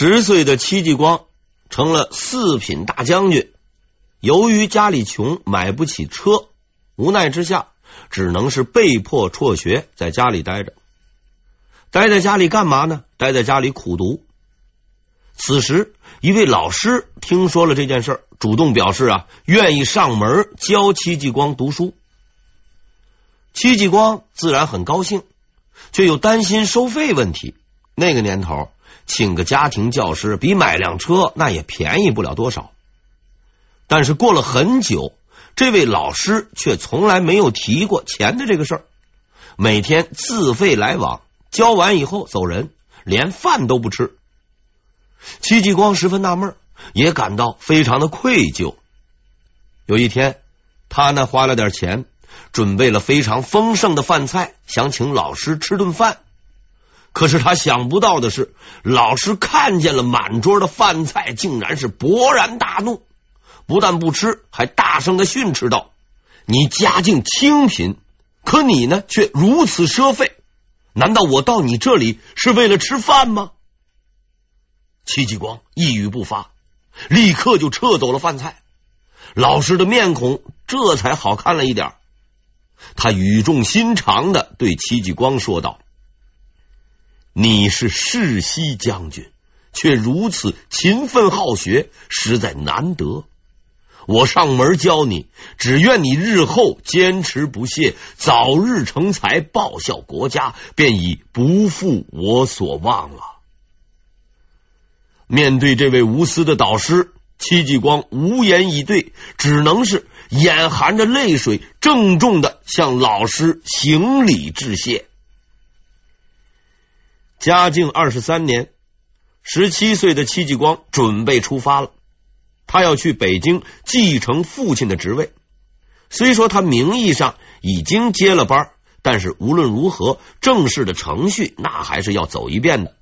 十岁的戚继光成了四品大将军，由于家里穷，买不起车，无奈之下，只能是被迫辍学，在家里待着。待在家里干嘛呢？待在家里苦读。此时，一位老师听说了这件事儿，主动表示啊，愿意上门教戚继光读书。戚继光自然很高兴，却又担心收费问题。那个年头，请个家庭教师比买辆车那也便宜不了多少。但是过了很久，这位老师却从来没有提过钱的这个事儿，每天自费来往。交完以后走人，连饭都不吃。戚继光十分纳闷，也感到非常的愧疚。有一天，他呢花了点钱，准备了非常丰盛的饭菜，想请老师吃顿饭。可是他想不到的是，老师看见了满桌的饭菜，竟然是勃然大怒，不但不吃，还大声的训斥道：“你家境清贫，可你呢却如此奢费。”难道我到你这里是为了吃饭吗？戚继光一语不发，立刻就撤走了饭菜。老师的面孔这才好看了一点。他语重心长的对戚继光说道：“你是世袭将军，却如此勤奋好学，实在难得。”我上门教你，只愿你日后坚持不懈，早日成才，报效国家，便已不负我所望了。面对这位无私的导师，戚继光无言以对，只能是眼含着泪水，郑重的向老师行礼致谢。嘉靖二十三年，十七岁的戚继光准备出发了。他要去北京继承父亲的职位，虽说他名义上已经接了班，但是无论如何，正式的程序那还是要走一遍的。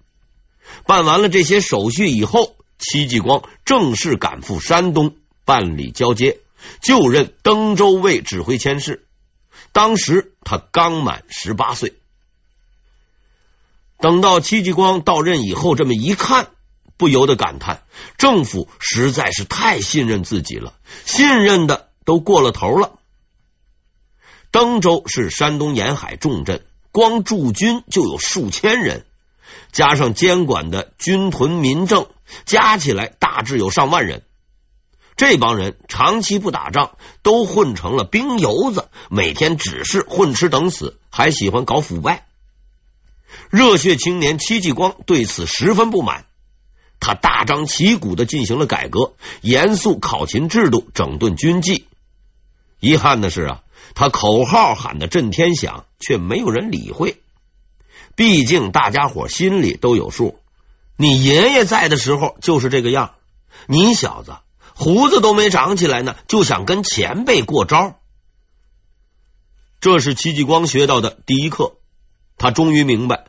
办完了这些手续以后，戚继光正式赶赴山东办理交接，就任登州卫指挥佥事。当时他刚满十八岁。等到戚继光到任以后，这么一看。不由得感叹，政府实在是太信任自己了，信任的都过了头了。登州是山东沿海重镇，光驻军就有数千人，加上监管的军屯民政，加起来大致有上万人。这帮人长期不打仗，都混成了兵油子，每天只是混吃等死，还喜欢搞腐败。热血青年戚继光对此十分不满。他大张旗鼓的进行了改革，严肃考勤制度，整顿军纪。遗憾的是啊，他口号喊得震天响，却没有人理会。毕竟大家伙心里都有数，你爷爷在的时候就是这个样，你小子胡子都没长起来呢，就想跟前辈过招。这是戚继光学到的第一课，他终于明白。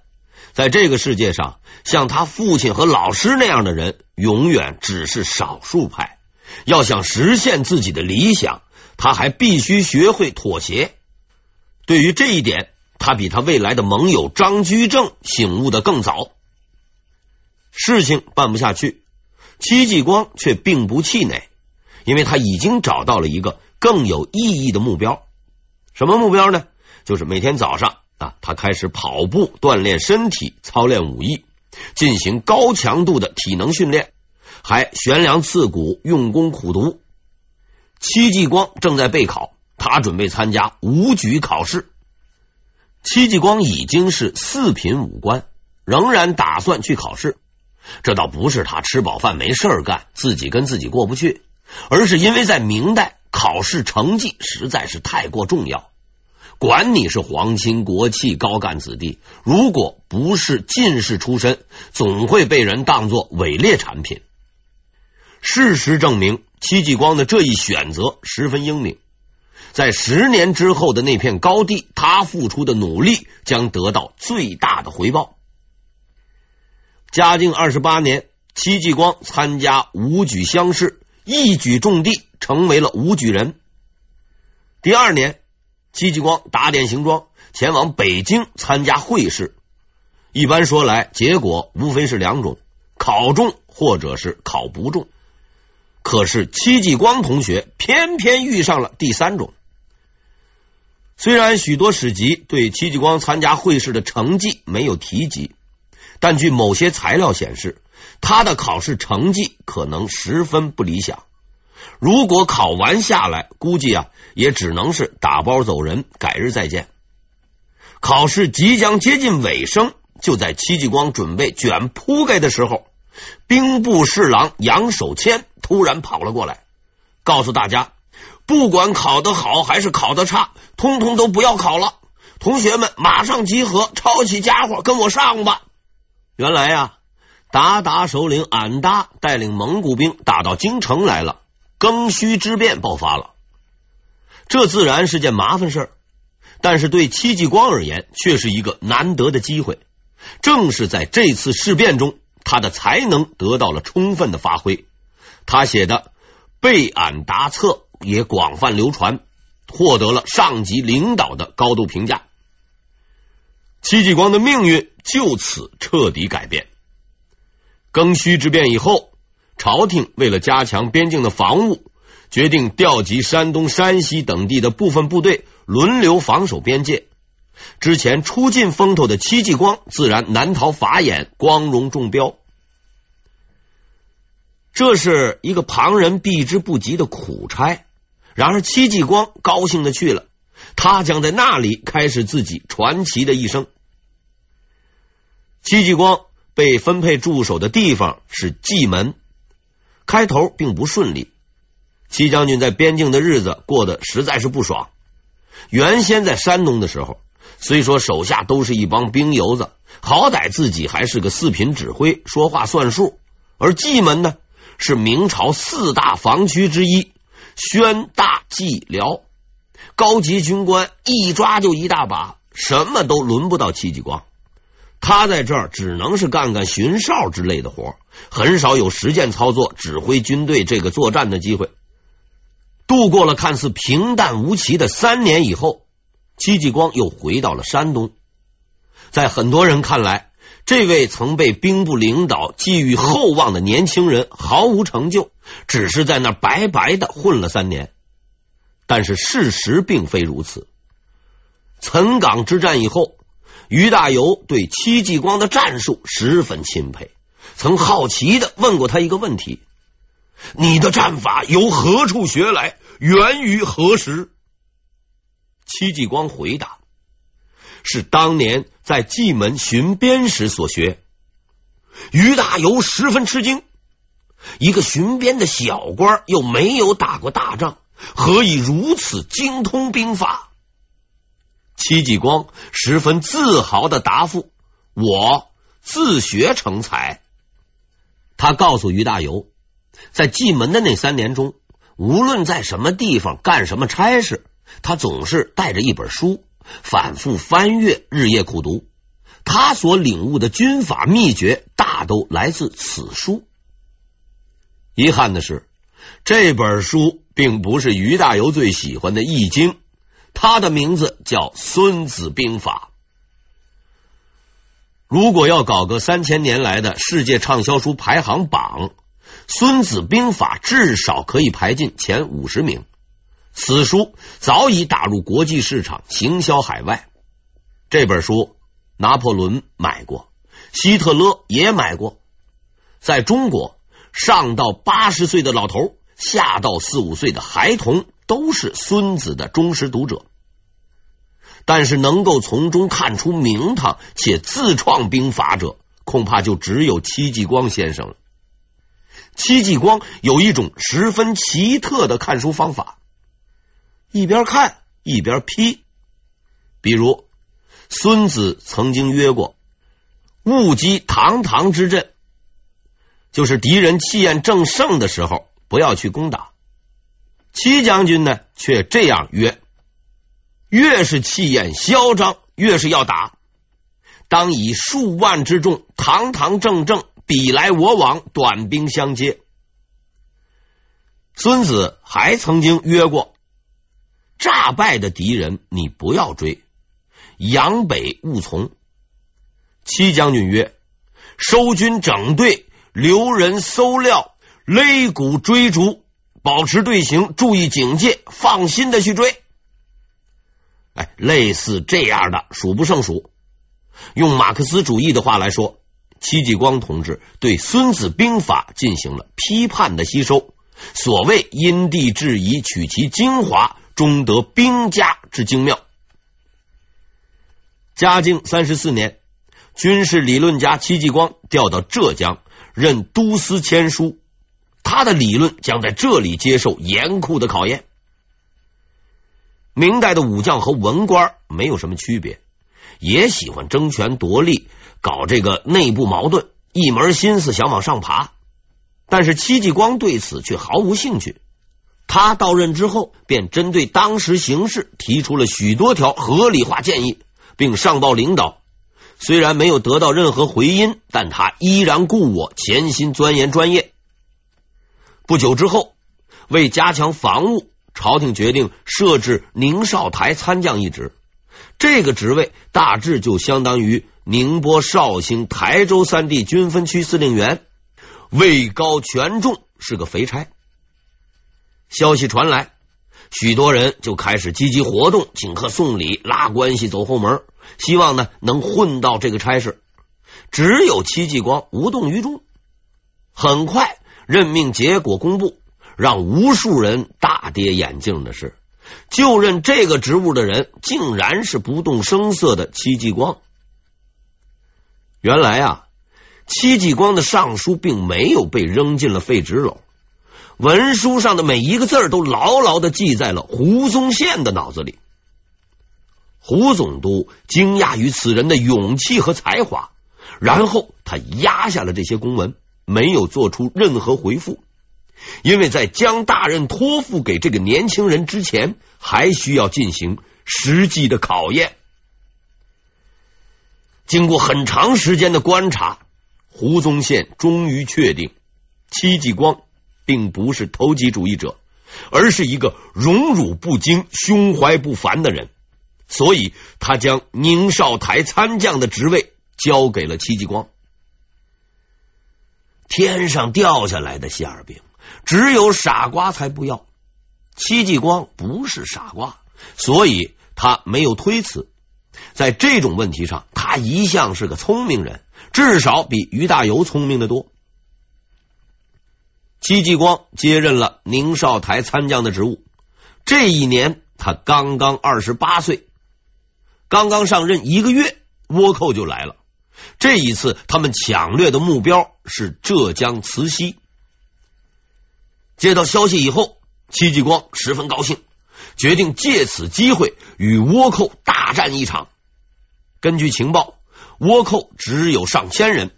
在这个世界上，像他父亲和老师那样的人，永远只是少数派。要想实现自己的理想，他还必须学会妥协。对于这一点，他比他未来的盟友张居正醒悟得更早。事情办不下去，戚继光却并不气馁，因为他已经找到了一个更有意义的目标。什么目标呢？就是每天早上。啊，他开始跑步锻炼身体，操练武艺，进行高强度的体能训练，还悬梁刺股，用功苦读。戚继光正在备考，他准备参加武举考试。戚继光已经是四品武官，仍然打算去考试。这倒不是他吃饱饭没事干，自己跟自己过不去，而是因为在明代，考试成绩实在是太过重要。管你是皇亲国戚、高干子弟，如果不是进士出身，总会被人当作伪劣产品。事实证明，戚继光的这一选择十分英明。在十年之后的那片高地，他付出的努力将得到最大的回报。嘉靖二十八年，戚继光参加武举乡试，一举中第，成为了武举人。第二年。戚继光打点行装，前往北京参加会试。一般说来，结果无非是两种：考中或者是考不中。可是戚继光同学偏偏遇上了第三种。虽然许多史籍对戚继光参加会试的成绩没有提及，但据某些材料显示，他的考试成绩可能十分不理想。如果考完下来，估计啊也只能是打包走人，改日再见。考试即将接近尾声，就在戚继光准备卷铺盖的时候，兵部侍郎杨守谦突然跑了过来，告诉大家。不管考得好还是考得差，通通都不要考了。同学们，马上集合，抄起家伙，跟我上吧！原来呀，鞑靼首领俺答带领蒙古兵打到京城来了，庚戌之变爆发了。这自然是件麻烦事儿，但是对戚继光而言，却是一个难得的机会。正是在这次事变中，他的才能得到了充分的发挥。他写的《备俺答策》。也广泛流传，获得了上级领导的高度评价。戚继光的命运就此彻底改变。庚戌之变以后，朝廷为了加强边境的防务，决定调集山东、山西等地的部分部队轮流防守边界。之前出尽风头的戚继光自然难逃法眼，光荣中标。这是一个旁人避之不及的苦差。然而，戚继光高兴的去了，他将在那里开始自己传奇的一生。戚继光被分配驻守的地方是蓟门，开头并不顺利。戚将军在边境的日子过得实在是不爽。原先在山东的时候，虽说手下都是一帮兵油子，好歹自己还是个四品指挥，说话算数。而蓟门呢，是明朝四大防区之一。宣大蓟辽，高级军官一抓就一大把，什么都轮不到戚继光。他在这儿只能是干干巡哨之类的活，很少有实践操作、指挥军队这个作战的机会。度过了看似平淡无奇的三年以后，戚继光又回到了山东。在很多人看来，这位曾被兵部领导寄予厚望的年轻人毫无成就，只是在那白白的混了三年。但是事实并非如此。岑港之战以后，于大猷对戚继光的战术十分钦佩，曾好奇的问过他一个问题：“你的战法由何处学来？源于何时？”戚继光回答。是当年在蓟门巡边时所学。于大猷十分吃惊，一个巡边的小官又没有打过大仗，何以如此精通兵法？戚继光十分自豪的答复：“我自学成才。”他告诉于大猷，在蓟门的那三年中，无论在什么地方干什么差事，他总是带着一本书。反复翻阅，日夜苦读，他所领悟的军法秘诀大都来自此书。遗憾的是，这本书并不是于大猷最喜欢的《易经》，他的名字叫《孙子兵法》。如果要搞个三千年来的世界畅销书排行榜，《孙子兵法》至少可以排进前五十名。此书早已打入国际市场，行销海外。这本书，拿破仑买过，希特勒也买过。在中国，上到八十岁的老头，下到四五岁的孩童，都是孙子的忠实读者。但是，能够从中看出名堂且自创兵法者，恐怕就只有戚继光先生了。戚继光有一种十分奇特的看书方法。一边看一边批，比如孙子曾经约过：“勿击堂堂之阵，就是敌人气焰正盛的时候，不要去攻打。”戚将军呢，却这样约：“越是气焰嚣张，越是要打，当以数万之众，堂堂正正，比来我往，短兵相接。”孙子还曾经约过。诈败的敌人，你不要追，扬北勿从。戚将军曰：“收军整队，留人搜料，擂鼓追逐，保持队形，注意警戒，放心的去追。哎，类似这样的数不胜数。用马克思主义的话来说，戚继光同志对《孙子兵法》进行了批判的吸收。所谓因地制宜，取其精华，终得兵家之精妙。嘉靖三十四年，军事理论家戚继光调到浙江任都司签书，他的理论将在这里接受严酷的考验。明代的武将和文官没有什么区别，也喜欢争权夺利，搞这个内部矛盾，一门心思想往上爬。但是戚继光对此却毫无兴趣。他到任之后，便针对当时形势提出了许多条合理化建议。并上报领导，虽然没有得到任何回音，但他依然故我，潜心钻研专业。不久之后，为加强防务，朝廷决定设置宁绍台参将一职。这个职位大致就相当于宁波、绍兴、台州三地军分区司令员，位高权重，是个肥差。消息传来。许多人就开始积极活动，请客送礼，拉关系，走后门，希望呢能混到这个差事。只有戚继光无动于衷。很快，任命结果公布，让无数人大跌眼镜的是，就任这个职务的人，竟然是不动声色的戚继光。原来啊，戚继光的上书并没有被扔进了废纸篓。文书上的每一个字都牢牢的记在了胡宗宪的脑子里。胡总督惊讶于此人的勇气和才华，然后他压下了这些公文，没有做出任何回复，因为在将大任托付给这个年轻人之前，还需要进行实际的考验。经过很长时间的观察，胡宗宪终于确定戚继光。并不是投机主义者，而是一个荣辱不惊、胸怀不凡的人，所以他将宁绍台参将的职位交给了戚继光。天上掉下来的馅饼，只有傻瓜才不要。戚继光不是傻瓜，所以他没有推辞。在这种问题上，他一向是个聪明人，至少比于大猷聪明得多。戚继光接任了宁绍台参将的职务。这一年，他刚刚二十八岁，刚刚上任一个月，倭寇就来了。这一次，他们抢掠的目标是浙江慈溪。接到消息以后，戚继光十分高兴，决定借此机会与倭寇大战一场。根据情报，倭寇只有上千人，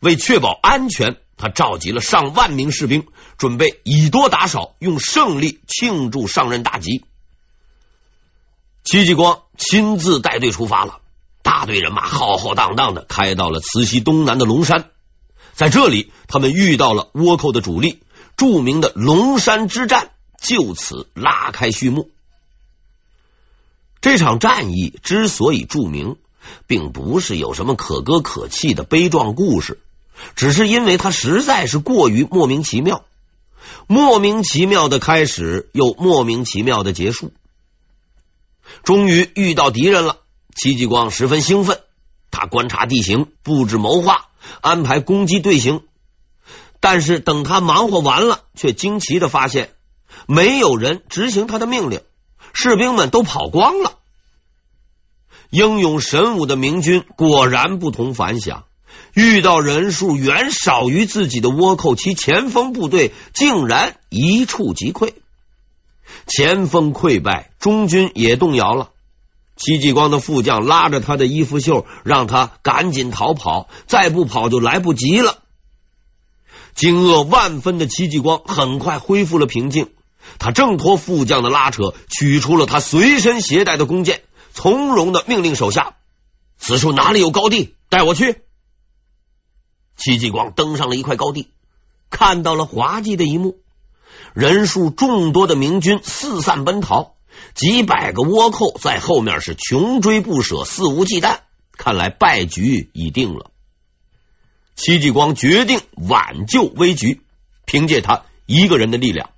为确保安全。他召集了上万名士兵，准备以多打少，用胜利庆祝上任大吉。戚继光亲自带队出发了，大队人马浩浩荡荡的开到了慈溪东南的龙山，在这里，他们遇到了倭寇的主力，著名的龙山之战就此拉开序幕。这场战役之所以著名，并不是有什么可歌可泣的悲壮故事。只是因为它实在是过于莫名其妙，莫名其妙的开始，又莫名其妙的结束。终于遇到敌人了，戚继光十分兴奋，他观察地形，布置谋划，安排攻击队形。但是等他忙活完了，却惊奇的发现，没有人执行他的命令，士兵们都跑光了。英勇神武的明军果然不同凡响。遇到人数远少于自己的倭寇，其前锋部队竟然一触即溃，前锋溃败，中军也动摇了。戚继光的副将拉着他的衣服袖，让他赶紧逃跑，再不跑就来不及了。惊愕万分的戚继光很快恢复了平静，他挣脱副将的拉扯，取出了他随身携带的弓箭，从容的命令手下：“此处哪里有高地？带我去。”戚继光登上了一块高地，看到了滑稽的一幕：人数众多的明军四散奔逃，几百个倭寇在后面是穷追不舍、肆无忌惮。看来败局已定了。戚继光决定挽救危局，凭借他一个人的力量。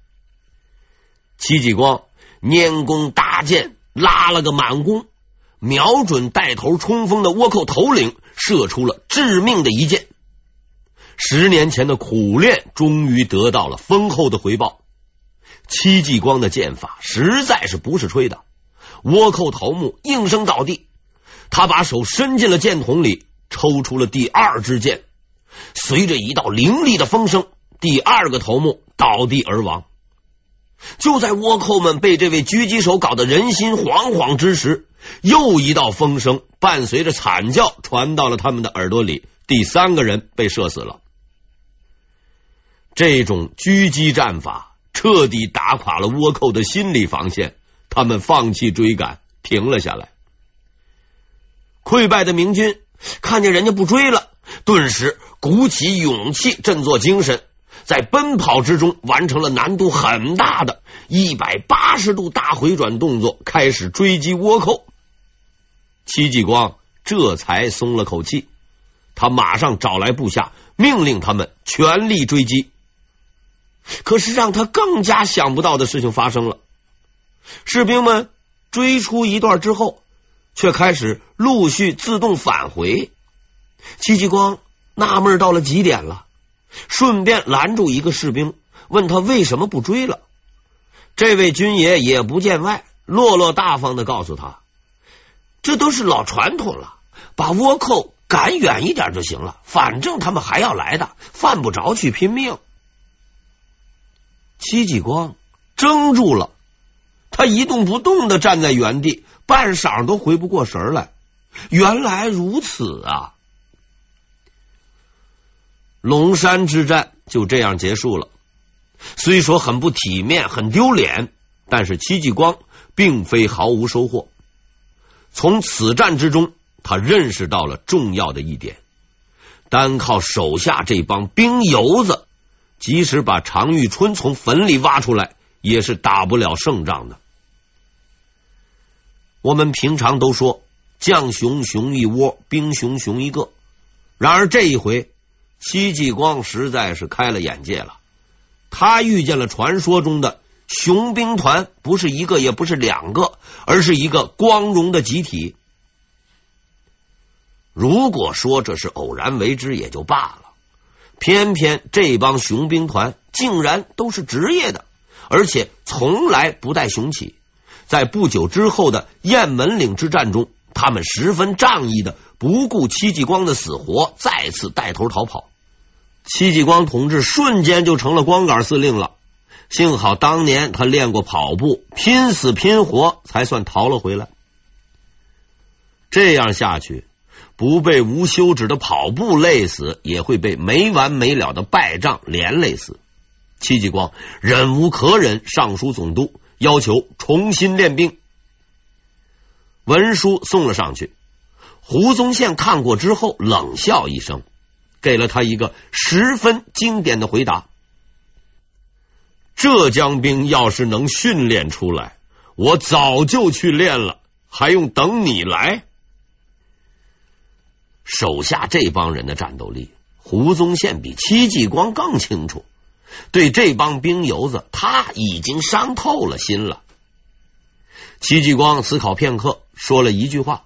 戚继光拈弓搭箭，拉了个满弓，瞄准带头冲锋的倭寇头领，射出了致命的一箭。十年前的苦练终于得到了丰厚的回报。戚继光的箭法实在是不是吹的，倭寇头目应声倒地。他把手伸进了箭筒里，抽出了第二支箭。随着一道凌厉的风声，第二个头目倒地而亡。就在倭寇们被这位狙击手搞得人心惶惶之时，又一道风声伴随着惨叫传到了他们的耳朵里，第三个人被射死了。这种狙击战法彻底打垮了倭寇的心理防线，他们放弃追赶，停了下来。溃败的明军看见人家不追了，顿时鼓起勇气，振作精神，在奔跑之中完成了难度很大的一百八十度大回转动作，开始追击倭寇。戚继光这才松了口气，他马上找来部下，命令他们全力追击。可是让他更加想不到的事情发生了，士兵们追出一段之后。却开始陆续自动返回。戚继光纳闷到了极点了，顺便拦住一个士兵，问他为什么不追了。这位军爷也不见外，落落大方的告诉他：“这都是老传统了，把倭寇赶远一点就行了，反正他们还要来的，犯不着去拼命。”戚继光怔住了，他一动不动的站在原地。半晌都回不过神来，原来如此啊！龙山之战就这样结束了。虽说很不体面、很丢脸，但是戚继光并非毫无收获。从此战之中，他认识到了重要的一点：单靠手下这帮兵油子，即使把常遇春从坟里挖出来，也是打不了胜仗的。我们平常都说将熊熊一窝，兵熊熊一个。然而这一回，戚继光实在是开了眼界了。他遇见了传说中的雄兵团，不是一个，也不是两个，而是一个光荣的集体。如果说这是偶然为之也就罢了，偏偏这帮雄兵团竟然都是职业的，而且从来不带雄起。在不久之后的雁门岭之战中，他们十分仗义的，不顾戚继光的死活，再次带头逃跑。戚继光同志瞬间就成了光杆司令了。幸好当年他练过跑步，拼死拼活才算逃了回来。这样下去，不被无休止的跑步累死，也会被没完没了的败仗连累死。戚继光忍无可忍，上书总督。要求重新练兵，文书送了上去。胡宗宪看过之后，冷笑一声，给了他一个十分经典的回答：“浙江兵要是能训练出来，我早就去练了，还用等你来？”手下这帮人的战斗力，胡宗宪比戚继光更清楚。对这帮兵油子，他已经伤透了心了。戚继光思考片刻，说了一句话，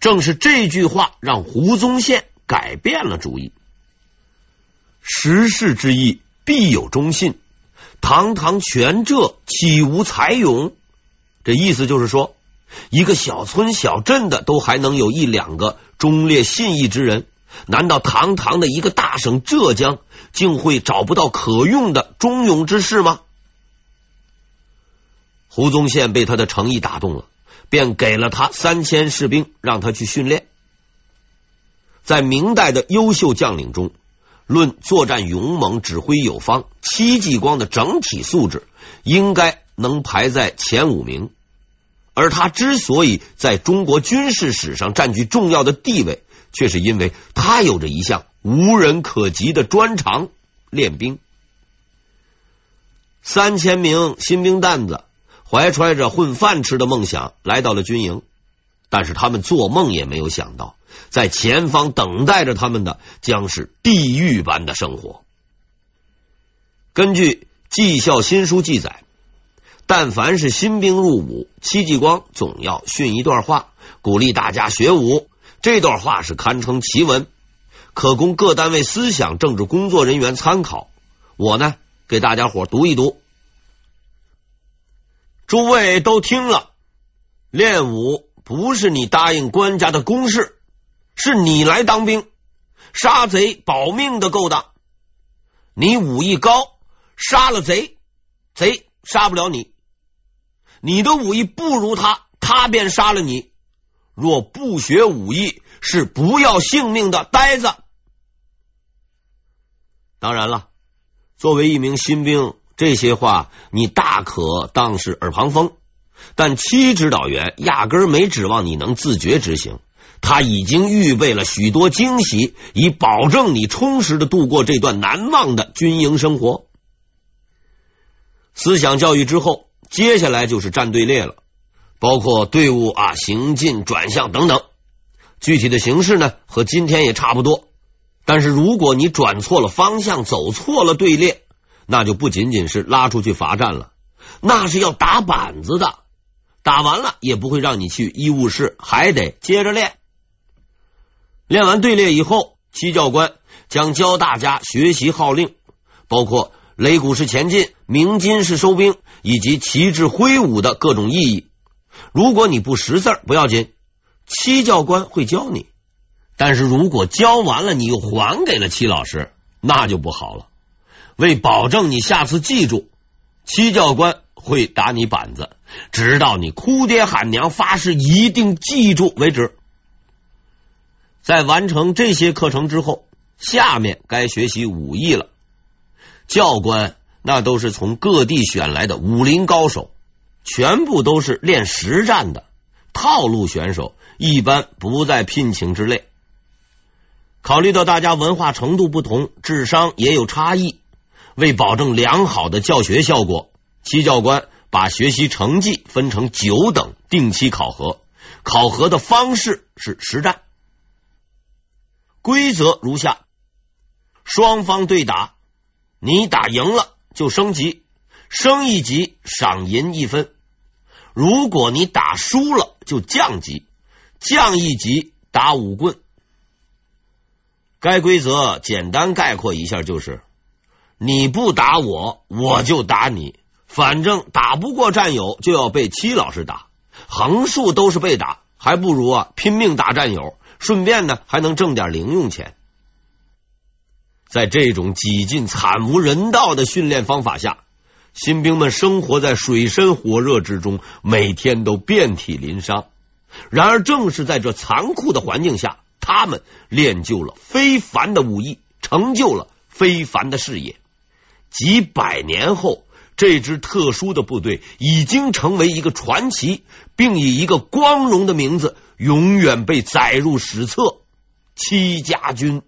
正是这句话让胡宗宪改变了主意。时势之意，必有忠信。堂堂全浙，岂无才勇？这意思就是说，一个小村小镇的都还能有一两个忠烈信义之人，难道堂堂的一个大省浙江？竟会找不到可用的忠勇之士吗？胡宗宪被他的诚意打动了，便给了他三千士兵，让他去训练。在明代的优秀将领中，论作战勇猛、指挥有方，戚继光的整体素质应该能排在前五名。而他之所以在中国军事史上占据重要的地位，却是因为他有着一项。无人可及的专长练兵，三千名新兵蛋子怀揣着混饭吃的梦想来到了军营。但是他们做梦也没有想到，在前方等待着他们的将是地狱般的生活。根据《技校新书》记载，但凡是新兵入伍，戚继光总要训一段话，鼓励大家学武。这段话是堪称奇文，可供各单位思想政治工作人员参考。我呢，给大家伙读一读。诸位都听了，练武不是你答应官家的公事，是你来当兵，杀贼保命的勾当。你武艺高，杀了贼，贼杀不了你；你的武艺不如他，他便杀了你。若不学武艺，是不要性命的呆子。当然了，作为一名新兵，这些话你大可当是耳旁风。但七指导员压根儿没指望你能自觉执行，他已经预备了许多惊喜，以保证你充实的度过这段难忘的军营生活。思想教育之后，接下来就是站队列了。包括队伍啊行进、转向等等，具体的形式呢和今天也差不多。但是如果你转错了方向，走错了队列，那就不仅仅是拉出去罚站了，那是要打板子的。打完了也不会让你去医务室，还得接着练。练完队列以后，戚教官将教大家学习号令，包括擂鼓式前进、鸣金式收兵以及旗帜挥舞的各种意义。如果你不识字不要紧，戚教官会教你。但是如果教完了你又还给了戚老师，那就不好了。为保证你下次记住，戚教官会打你板子，直到你哭爹喊娘发誓一定记住为止。在完成这些课程之后，下面该学习武艺了。教官那都是从各地选来的武林高手。全部都是练实战的套路选手，一般不在聘请之列。考虑到大家文化程度不同，智商也有差异，为保证良好的教学效果，戚教官把学习成绩分成九等，定期考核。考核的方式是实战。规则如下：双方对打，你打赢了就升级。升一级赏银一分，如果你打输了就降级，降一级打五棍。该规则简单概括一下就是：你不打我，我就打你。反正打不过战友，就要被戚老师打。横竖都是被打，还不如啊拼命打战友，顺便呢还能挣点零用钱。在这种几近惨无人道的训练方法下。新兵们生活在水深火热之中，每天都遍体鳞伤。然而，正是在这残酷的环境下，他们练就了非凡的武艺，成就了非凡的事业。几百年后，这支特殊的部队已经成为一个传奇，并以一个光荣的名字永远被载入史册——戚家军。